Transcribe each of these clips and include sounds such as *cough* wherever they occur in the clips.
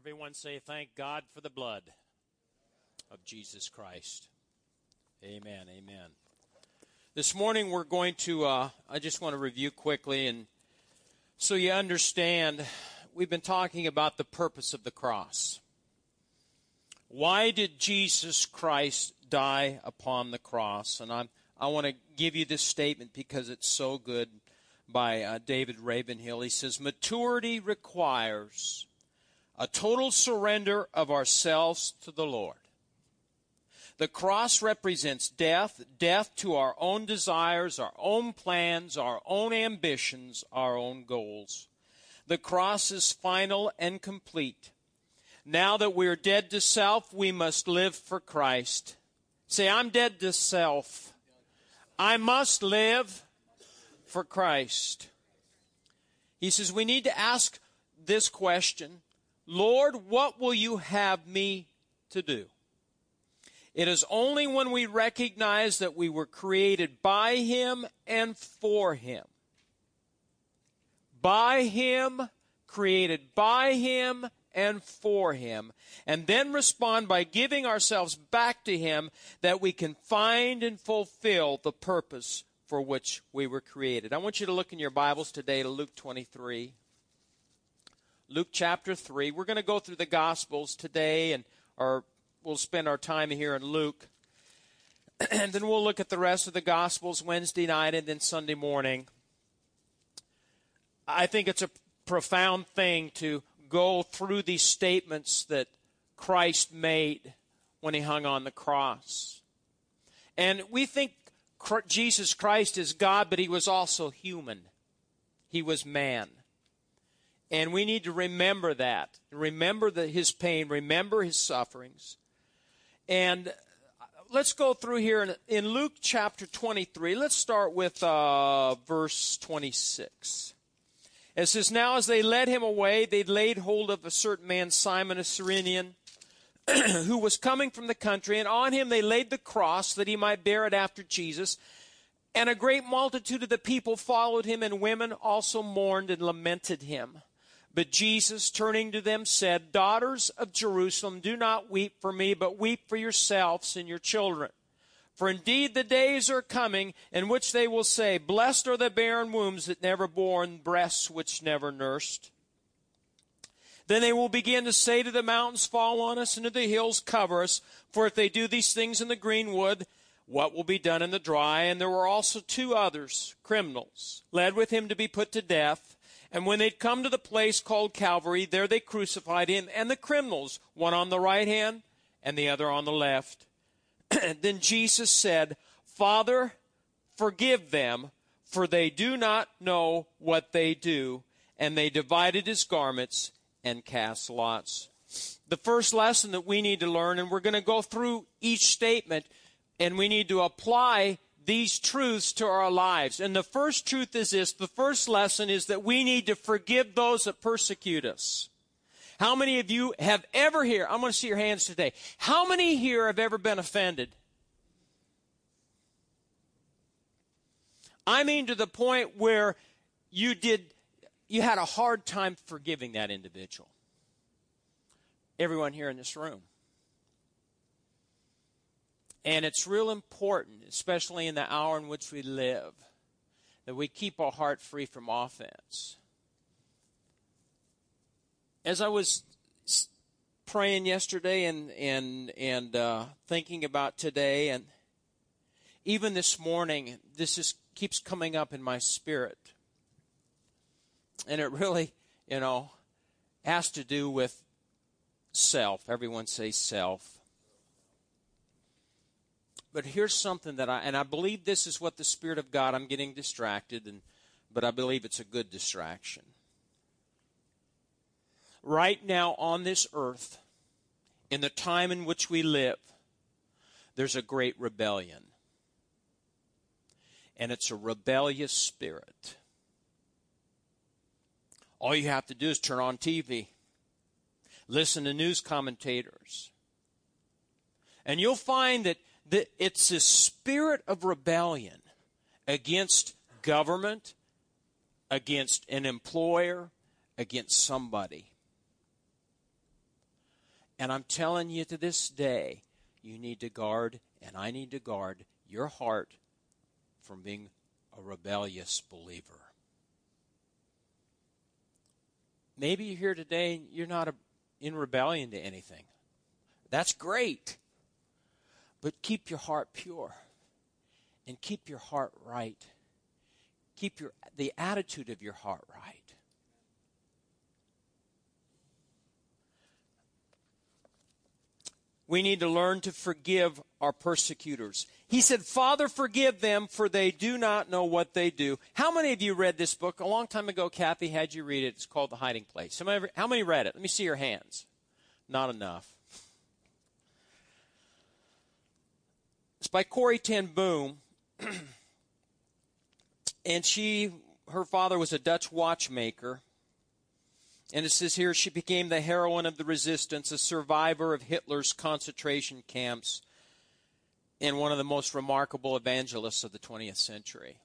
Everyone say, Thank God for the blood of Jesus Christ. Amen. Amen. This morning we're going to, uh, I just want to review quickly and so you understand, we've been talking about the purpose of the cross. Why did Jesus Christ die upon the cross? And I'm, I want to give you this statement because it's so good by uh, David Ravenhill. He says, Maturity requires a total surrender of ourselves to the Lord. The cross represents death, death to our own desires, our own plans, our own ambitions, our own goals. The cross is final and complete. Now that we're dead to self, we must live for Christ. Say, I'm dead to self. I must live for Christ. He says we need to ask this question Lord, what will you have me to do? It is only when we recognize that we were created by Him and for Him. By Him, created by Him, and for Him, and then respond by giving ourselves back to Him that we can find and fulfill the purpose for which we were created. I want you to look in your Bibles today to Luke 23. Luke chapter 3. We're going to go through the Gospels today, and or we'll spend our time here in Luke. *clears throat* and then we'll look at the rest of the Gospels Wednesday night and then Sunday morning. I think it's a profound thing to go through these statements that Christ made when he hung on the cross. And we think Jesus Christ is God, but he was also human. He was man. And we need to remember that. Remember the, his pain, remember his sufferings. And let's go through here in, in Luke chapter 23. Let's start with uh, verse 26. It says, Now as they led him away, they laid hold of a certain man, Simon a Cyrenian, *clears throat* who was coming from the country, and on him they laid the cross that he might bear it after Jesus. And a great multitude of the people followed him, and women also mourned and lamented him. But Jesus, turning to them, said, Daughters of Jerusalem, do not weep for me, but weep for yourselves and your children. For indeed the days are coming in which they will say, Blessed are the barren wombs that never bore, and breasts which never nursed. Then they will begin to say to the mountains, Fall on us, and to the hills, cover us. For if they do these things in the green wood, what will be done in the dry? And there were also two others, criminals, led with him to be put to death. And when they'd come to the place called Calvary, there they crucified him and the criminals, one on the right hand and the other on the left. *clears throat* then Jesus said, Father, forgive them, for they do not know what they do. And they divided his garments and cast lots. The first lesson that we need to learn, and we're going to go through each statement, and we need to apply these truths to our lives. And the first truth is this the first lesson is that we need to forgive those that persecute us. How many of you have ever here? I'm going to see your hands today. How many here have ever been offended? I mean, to the point where you did, you had a hard time forgiving that individual. Everyone here in this room. And it's real important, especially in the hour in which we live, that we keep our heart free from offense. As I was praying yesterday and and and uh, thinking about today, and even this morning, this is keeps coming up in my spirit, and it really, you know, has to do with self. Everyone say self. But here's something that I, and I believe this is what the Spirit of God, I'm getting distracted, and, but I believe it's a good distraction. Right now on this earth, in the time in which we live, there's a great rebellion. And it's a rebellious spirit. All you have to do is turn on TV, listen to news commentators, and you'll find that that it's this spirit of rebellion against government, against an employer, against somebody. And I'm telling you to this day, you need to guard, and I need to guard your heart from being a rebellious believer. Maybe you're here today and you're not a, in rebellion to anything. That's great. But keep your heart pure and keep your heart right. Keep your, the attitude of your heart right. we need to learn to forgive our persecutors. He said, Father, forgive them, for they do not know what they do. How many of you read this book? A long time ago, Kathy had you read it. It's called The Hiding Place. How many read it? Let me see your hands. Not enough. It's by Corrie ten Boom. *clears throat* and she, her father was a Dutch watchmaker. And it says here she became the heroine of the resistance, a survivor of Hitler's concentration camps, and one of the most remarkable evangelists of the 20th century.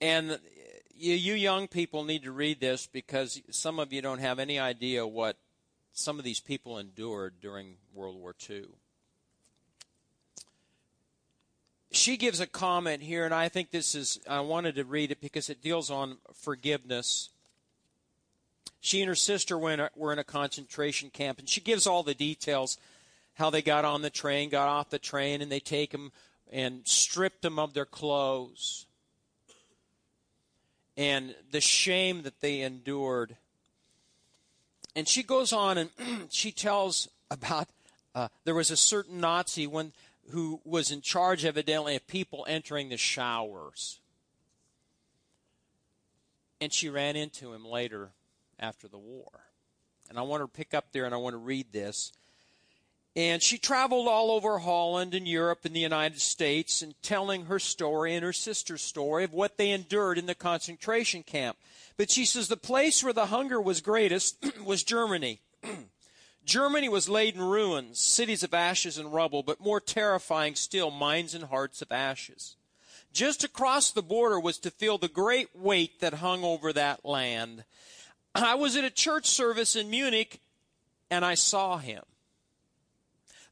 And uh, you, you young people need to read this because some of you don't have any idea what some of these people endured during World War II. She gives a comment here, and I think this is, I wanted to read it because it deals on forgiveness she and her sister went, a, were in a concentration camp, and she gives all the details how they got on the train, got off the train, and they take them and stripped them of their clothes. And the shame that they endured. And she goes on and *clears throat* she tells about uh, there was a certain Nazi when, who was in charge, evidently, of people entering the showers. And she ran into him later after the war. And I want to pick up there and I want to read this. And she traveled all over Holland and Europe and the United States and telling her story and her sister's story of what they endured in the concentration camp. But she says the place where the hunger was greatest *clears throat* was Germany. *clears throat* Germany was laid in ruins, cities of ashes and rubble, but more terrifying still, minds and hearts of ashes. Just across the border was to feel the great weight that hung over that land. I was at a church service in Munich and I saw him.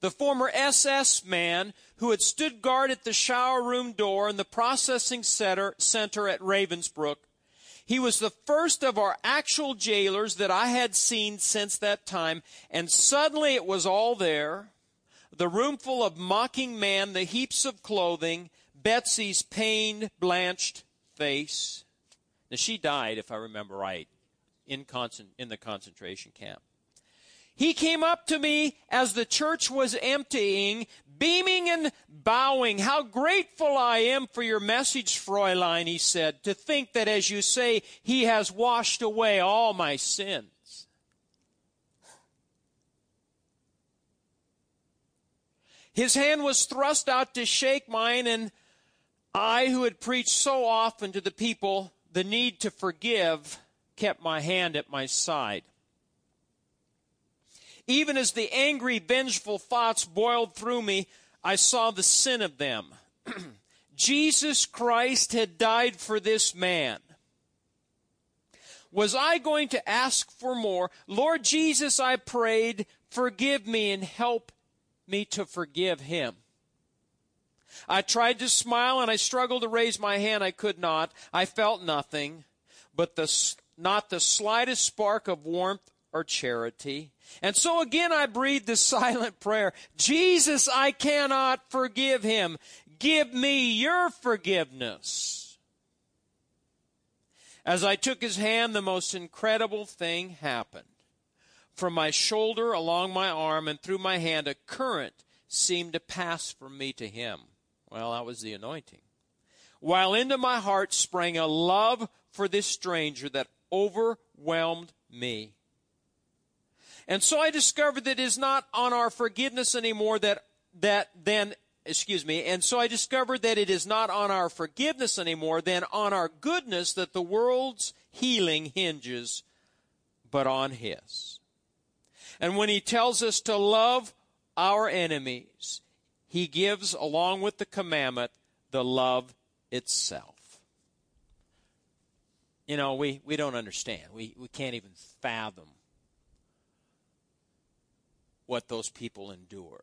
The former SS man who had stood guard at the shower room door in the processing center, center at Ravensbrück. He was the first of our actual jailers that I had seen since that time, and suddenly it was all there. The room full of mocking men, the heaps of clothing, Betsy's pained, blanched face. Now, she died, if I remember right in, in the concentration camp. He came up to me as the church was emptying, beaming and bowing. How grateful I am for your message, Fräulein, he said, to think that as you say, he has washed away all my sins. His hand was thrust out to shake mine, and I, who had preached so often to the people the need to forgive, kept my hand at my side. Even as the angry, vengeful thoughts boiled through me, I saw the sin of them. *clears throat* Jesus Christ had died for this man. Was I going to ask for more? Lord Jesus, I prayed, forgive me and help me to forgive him. I tried to smile and I struggled to raise my hand. I could not. I felt nothing but the not the slightest spark of warmth or charity. And so again I breathed the *laughs* silent prayer Jesus, I cannot forgive him. Give me your forgiveness. As I took his hand, the most incredible thing happened. From my shoulder, along my arm, and through my hand, a current seemed to pass from me to him. Well, that was the anointing. While into my heart sprang a love for this stranger that overwhelmed me. And so I discovered that it is not on our forgiveness anymore that, that then, excuse me, and so I discovered that it is not on our forgiveness anymore than on our goodness that the world's healing hinges, but on His. And when He tells us to love our enemies, He gives, along with the commandment, the love itself you know, we, we don't understand. We, we can't even fathom what those people endured.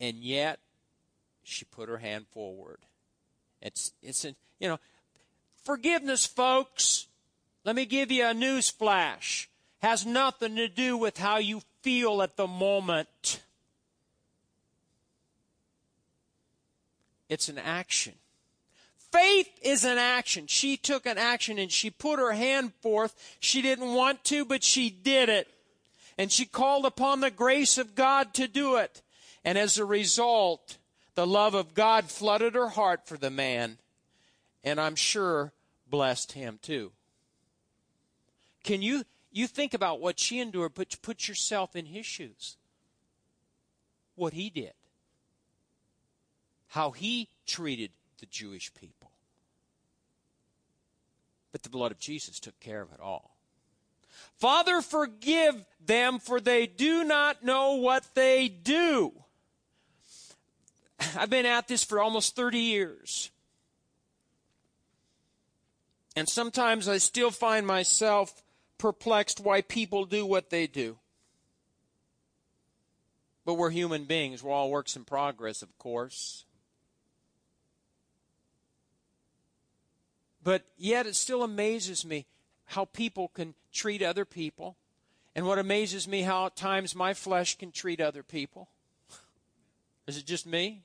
And yet, she put her hand forward. It's, it's, you know, forgiveness, folks. Let me give you a news flash. Has nothing to do with how you feel at the moment. It's an action. Faith is an action. She took an action and she put her hand forth. She didn't want to, but she did it. And she called upon the grace of God to do it. And as a result, the love of God flooded her heart for the man. And I'm sure blessed him too. Can you you think about what she endured, but put yourself in his shoes. What he did. How he treated the Jewish people. But the blood of Jesus took care of it all. Father, forgive them, for they do not know what they do. I've been at this for almost 30 years. And sometimes I still find myself perplexed why people do what they do. But we're human beings. We're all works in progress, of course. But yet it still amazes me how people can treat other people. And what amazes me how at times my flesh can treat other people. *laughs* Is it just me?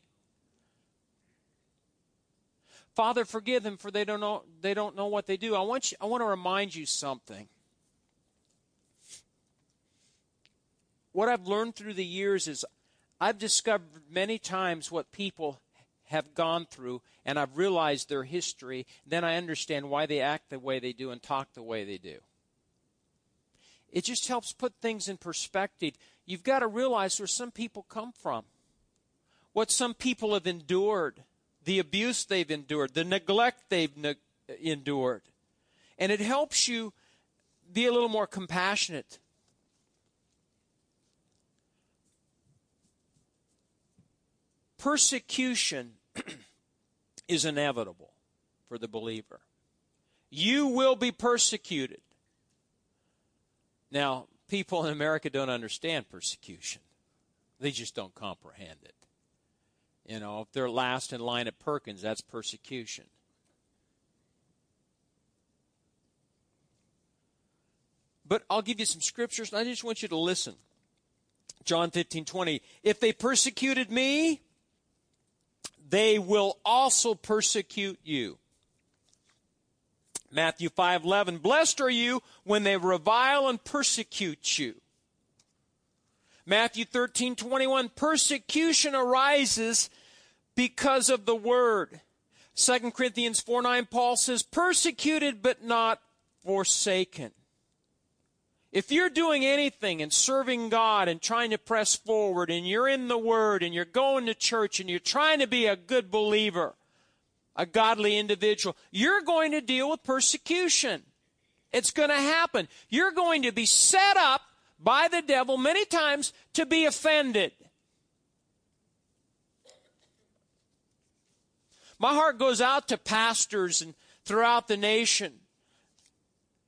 Father, forgive them for they don't know they don't know what they do. I want you, I want to remind you something. What I've learned through the years is I've discovered many times what people have gone through and I've realized their history, then I understand why they act the way they do and talk the way they do. It just helps put things in perspective. You've got to realize where some people come from, what some people have endured, the abuse they've endured, the neglect they've ne- endured. And it helps you be a little more compassionate. Persecution is inevitable for the believer. You will be persecuted. Now, people in America don't understand persecution, they just don't comprehend it. You know, if they're last in line at Perkins, that's persecution. But I'll give you some scriptures, and I just want you to listen. John 15, 20. If they persecuted me, they will also persecute you. Matthew 5:11 Blessed are you when they revile and persecute you. Matthew 13:21 Persecution arises because of the word. 2 Corinthians 4 9, Paul says, persecuted but not forsaken. If you're doing anything and serving God and trying to press forward and you're in the Word and you're going to church and you're trying to be a good believer, a godly individual, you're going to deal with persecution. It's going to happen. You're going to be set up by the devil many times to be offended. My heart goes out to pastors and throughout the nation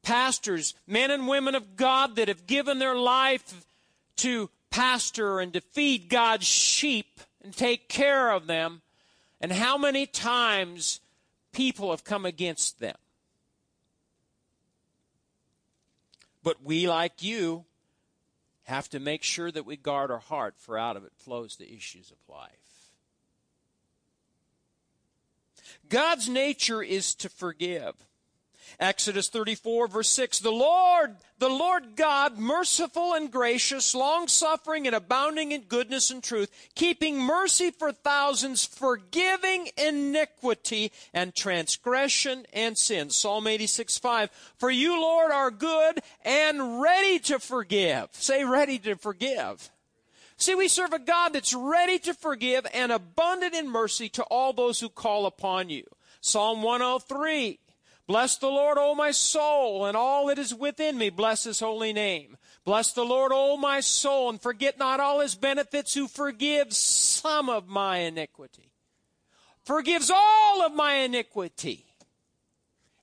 pastors, men and women of God that have given their life to pastor and to feed God's sheep and take care of them, and how many times people have come against them. But we, like you, have to make sure that we guard our heart, for out of it flows the issues of life. God's nature is to forgive. Exodus 34 verse 6, the Lord, the Lord God, merciful and gracious, long suffering and abounding in goodness and truth, keeping mercy for thousands, forgiving iniquity and transgression and sin. Psalm 86 5, for you, Lord, are good and ready to forgive. Say ready to forgive. See, we serve a God that's ready to forgive and abundant in mercy to all those who call upon you. Psalm 103. Bless the Lord, O my soul, and all that is within me. Bless his holy name. Bless the Lord, O my soul, and forget not all his benefits, who forgives some of my iniquity, forgives all of my iniquity,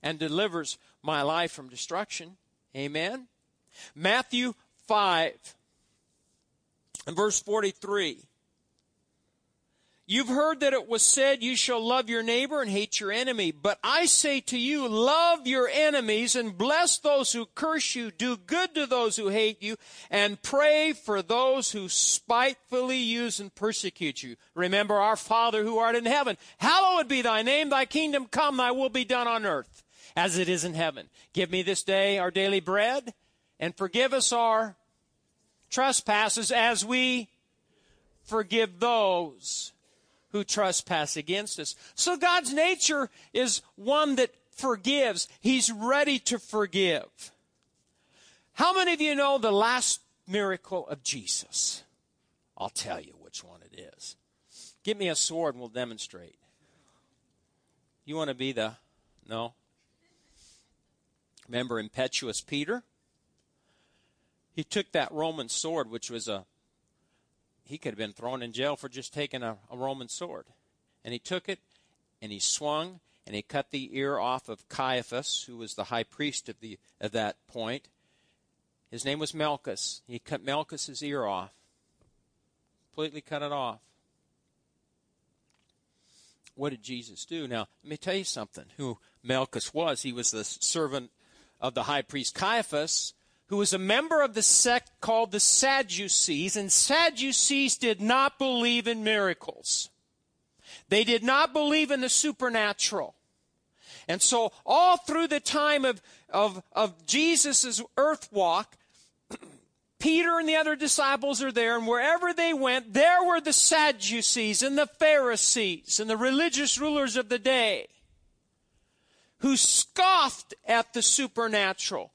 and delivers my life from destruction. Amen. Matthew 5 and verse 43, You've heard that it was said, You shall love your neighbor and hate your enemy. But I say to you, love your enemies and bless those who curse you. Do good to those who hate you and pray for those who spitefully use and persecute you. Remember our Father who art in heaven. Hallowed be thy name, thy kingdom come, thy will be done on earth as it is in heaven. Give me this day our daily bread and forgive us our trespasses as we forgive those who trespass against us. So God's nature is one that forgives. He's ready to forgive. How many of you know the last miracle of Jesus? I'll tell you which one it is. Give me a sword and we'll demonstrate. You want to be the. No? Remember impetuous Peter? He took that Roman sword, which was a he could have been thrown in jail for just taking a, a Roman sword. And he took it and he swung and he cut the ear off of Caiaphas, who was the high priest of the of that point. His name was Malchus. He cut Malchus's ear off. Completely cut it off. What did Jesus do? Now, let me tell you something. Who Malchus was. He was the servant of the high priest Caiaphas, who was a member of the sect called the Sadducees, and Sadducees did not believe in miracles. They did not believe in the supernatural. And so, all through the time of, of, of Jesus' earth walk, *clears throat* Peter and the other disciples are there, and wherever they went, there were the Sadducees and the Pharisees and the religious rulers of the day who scoffed at the supernatural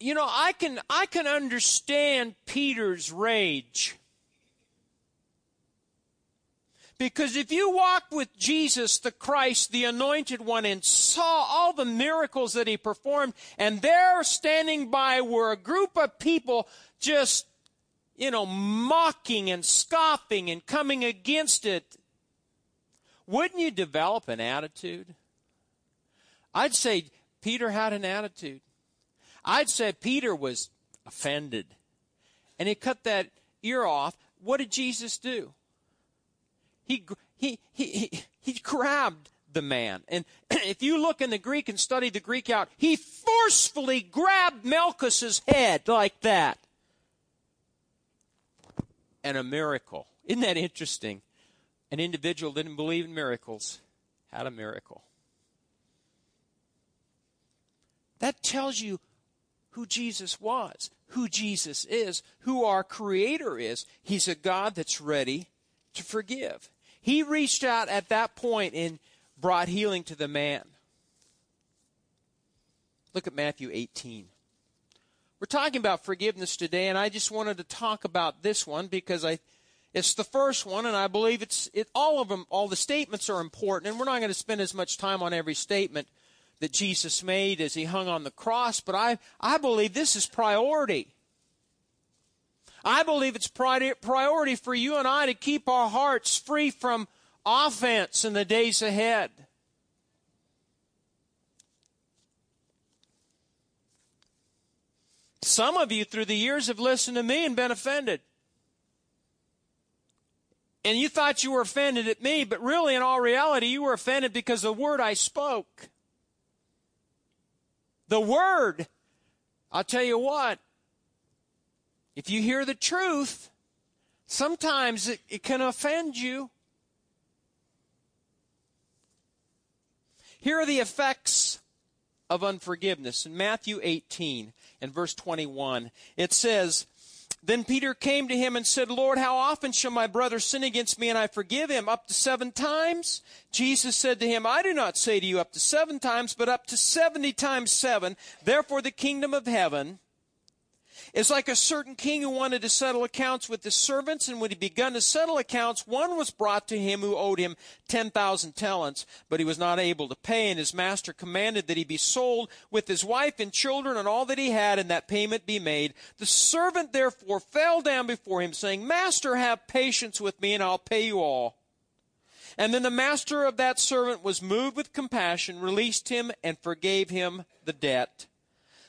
you know, I can I can understand Peter's rage. Because if you walked with Jesus, the Christ, the anointed one, and saw all the miracles that he performed, and there standing by were a group of people just, you know, mocking and scoffing and coming against it, wouldn't you develop an attitude? I'd say Peter had an attitude. I'd say Peter was offended. And he cut that ear off. What did Jesus do? He, he, he, he, he grabbed the man. And *clears throat* if you look in the Greek and study the Greek out, he forcefully grabbed Malchus's head like that. And a miracle. Isn't that interesting? An individual didn't believe in miracles, had a miracle. That tells you who Jesus was, who Jesus is, who our Creator is. He's a God that's ready to forgive. He reached out at that point and brought healing to the man. Look at Matthew 18. We're talking about forgiveness today, and I just wanted to talk about this one because I, it's the first one, and I believe it's it, all of them. All the statements are important, and we're not going to spend as much time on every statement that Jesus made as he hung on the cross, but I, I believe this is priority. I believe it's priority for you and I to keep our hearts free from offense in the days ahead. Some of you through the years have listened to me and been offended. And you thought you were offended at me, but really, in all reality, you were offended because the word I spoke. The Word, I'll tell you what, if you hear the truth, sometimes it, it can offend you. Here are the effects of unforgiveness. In Matthew 18 and verse 21, it says, then Peter came to him and said, Lord, how often shall my brother sin against me and I forgive him? Up to seven times? Jesus said to him, I do not say to you up to seven times, but up to seventy times seven. Therefore the kingdom of heaven it's like a certain king who wanted to settle accounts with his servants, and when he begun to settle accounts, one was brought to him who owed him 10,000 talents, but he was not able to pay, and his master commanded that he be sold with his wife and children and all that he had, and that payment be made. The servant therefore fell down before him, saying, Master, have patience with me, and I'll pay you all. And then the master of that servant was moved with compassion, released him, and forgave him the debt.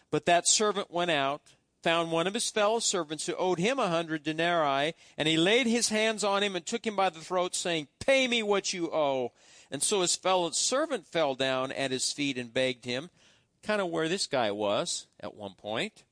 But that servant went out found one of his fellow servants who owed him a hundred denarii, and he laid his hands on him and took him by the throat, saying, Pay me what you owe. And so his fellow servant fell down at his feet and begged him, kind of where this guy was at one point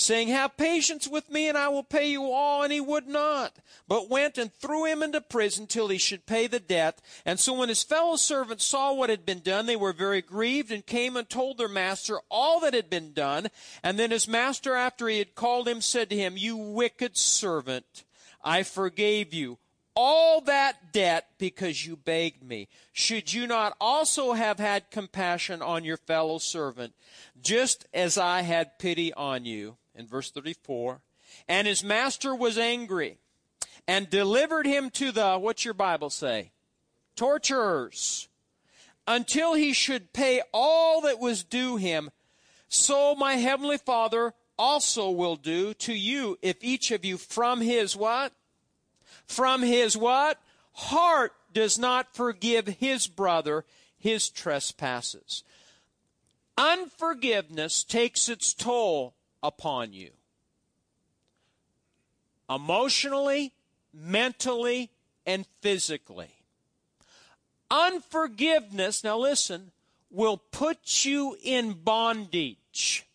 saying, Have patience with me, and I will pay you all. And he would not, but went and threw him into prison till he should pay the debt. And so when his fellow servants saw what had been done, they were very grieved, and came and told their master all that had been done. And then his master, after he had called him, said to him, You wicked servant, I forgave you all that debt because you begged me. Should you not also have had compassion on your fellow servant, just as I had pity on you? In verse 34. And his master was angry and delivered him to the, what's your Bible say? Torturers until he should pay all that was due him. So my heavenly Father also will do to you if each of you from his what? From his what? Heart does not forgive his brother his trespasses. Unforgiveness takes its toll upon you. Emotionally, mentally, and physically. Unforgiveness, now listen, will put you in bondage.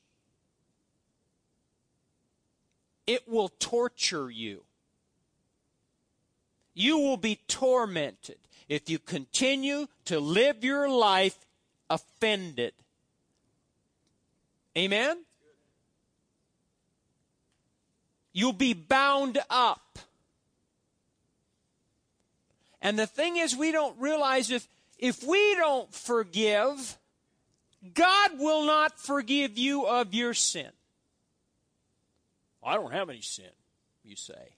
It will torture you. You will be tormented if you continue to live your life offended. Amen? You'll be bound up. And the thing is, we don't realize if, if we don't forgive, God will not forgive you of your sin. I don't have any sin, you say.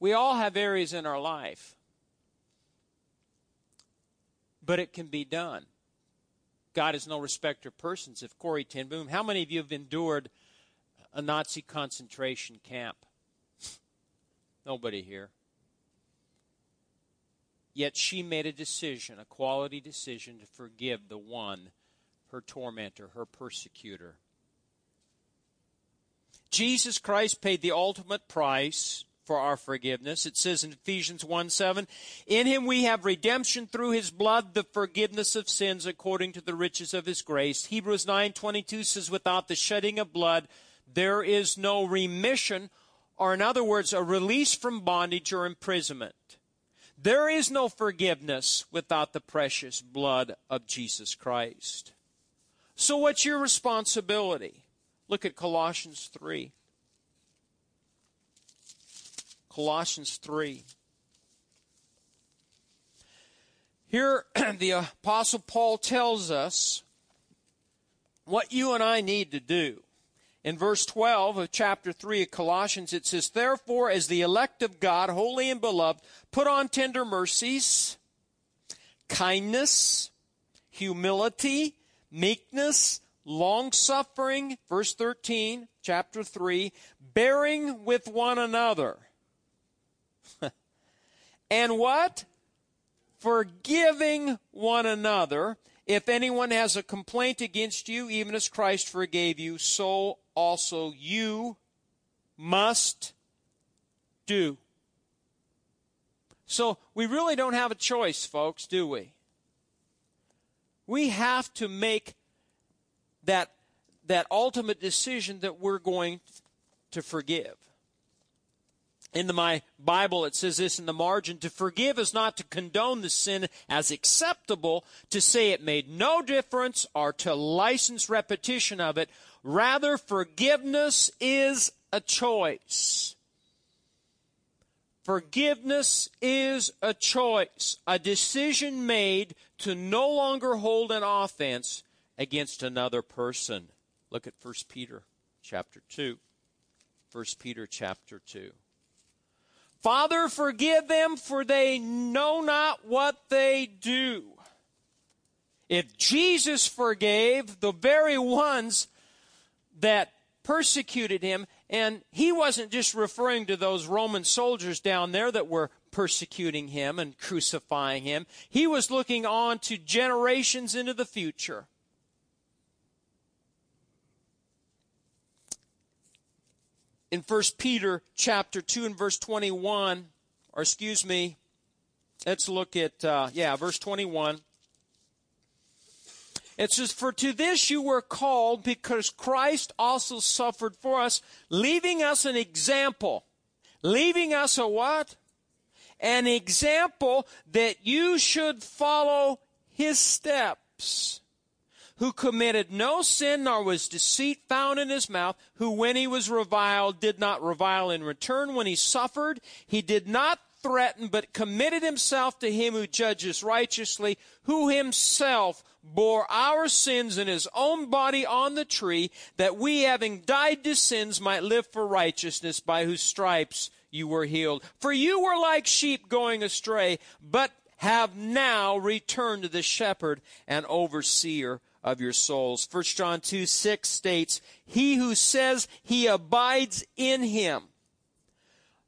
We all have areas in our life, but it can be done. God is no respecter of persons. If Corrie ten Boom, how many of you have endured a Nazi concentration camp. *laughs* Nobody here. Yet she made a decision, a quality decision, to forgive the one, her tormentor, her persecutor. Jesus Christ paid the ultimate price for our forgiveness. It says in Ephesians 1 7, In him we have redemption through his blood, the forgiveness of sins according to the riches of his grace. Hebrews nine twenty two says, Without the shedding of blood, there is no remission, or in other words, a release from bondage or imprisonment. There is no forgiveness without the precious blood of Jesus Christ. So, what's your responsibility? Look at Colossians 3. Colossians 3. Here, *clears throat* the Apostle Paul tells us what you and I need to do. In verse 12 of chapter 3 of Colossians, it says, Therefore, as the elect of God, holy and beloved, put on tender mercies, kindness, humility, meekness, long suffering, verse 13, chapter 3, bearing with one another. *laughs* and what? Forgiving one another. If anyone has a complaint against you, even as Christ forgave you, so also you must do. So we really don't have a choice, folks, do we? We have to make that, that ultimate decision that we're going to forgive. In the, my Bible, it says this in the margin to forgive is not to condone the sin as acceptable, to say it made no difference, or to license repetition of it, Rather, forgiveness is a choice. Forgiveness is a choice, a decision made to no longer hold an offense against another person. Look at 1 Peter chapter 2. 1 Peter chapter 2. Father, forgive them, for they know not what they do. If Jesus forgave the very ones that persecuted him. And he wasn't just referring to those Roman soldiers down there that were persecuting him and crucifying him. He was looking on to generations into the future. in 1 Peter chapter 2 and verse 21, or excuse me, let's look at, uh, yeah, verse 21. It says, For to this you were called, because Christ also suffered for us, leaving us an example. Leaving us a what? An example that you should follow his steps. Who committed no sin, nor was deceit found in his mouth, who when he was reviled did not revile in return. When he suffered, he did not threaten, but committed himself to him who judges righteously, who himself bore our sins in his own body on the tree, that we, having died to sins, might live for righteousness, by whose stripes you were healed. For you were like sheep going astray, but have now returned to the shepherd and overseer of your souls. 1 John 2 6 states, He who says he abides in him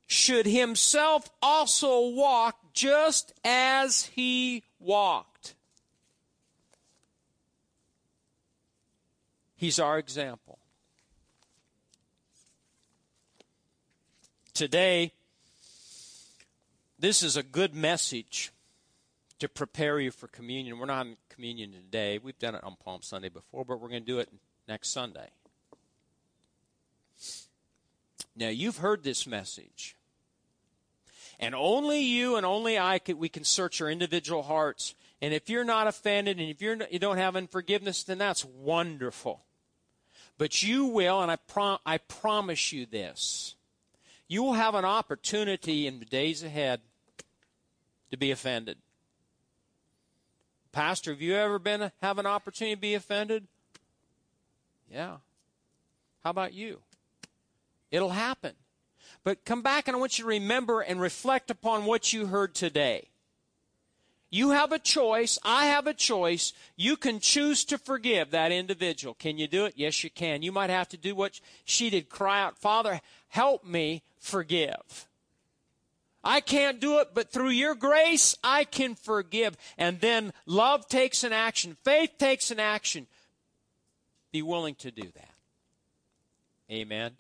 should himself also walk just as he walked. He's our example. Today, this is a good message to prepare you for communion. We're not in communion today. We've done it on Palm Sunday before, but we're going to do it next Sunday. Now, you've heard this message. And only you and only I can, we can search our individual hearts. And if you're not offended and if you're, you don't have unforgiveness, then that's wonderful. But you will, and I, prom- I promise you this, you will have an opportunity in the days ahead to be offended. Pastor, have you ever been have an opportunity to be offended? Yeah. How about you? It'll happen. But come back and I want you to remember and reflect upon what you heard today. You have a choice. I have a choice. You can choose to forgive that individual. Can you do it? Yes, you can. You might have to do what she did cry out, Father, help me forgive. I can't do it, but through your grace, I can forgive. And then love takes an action, faith takes an action. Be willing to do that. Amen.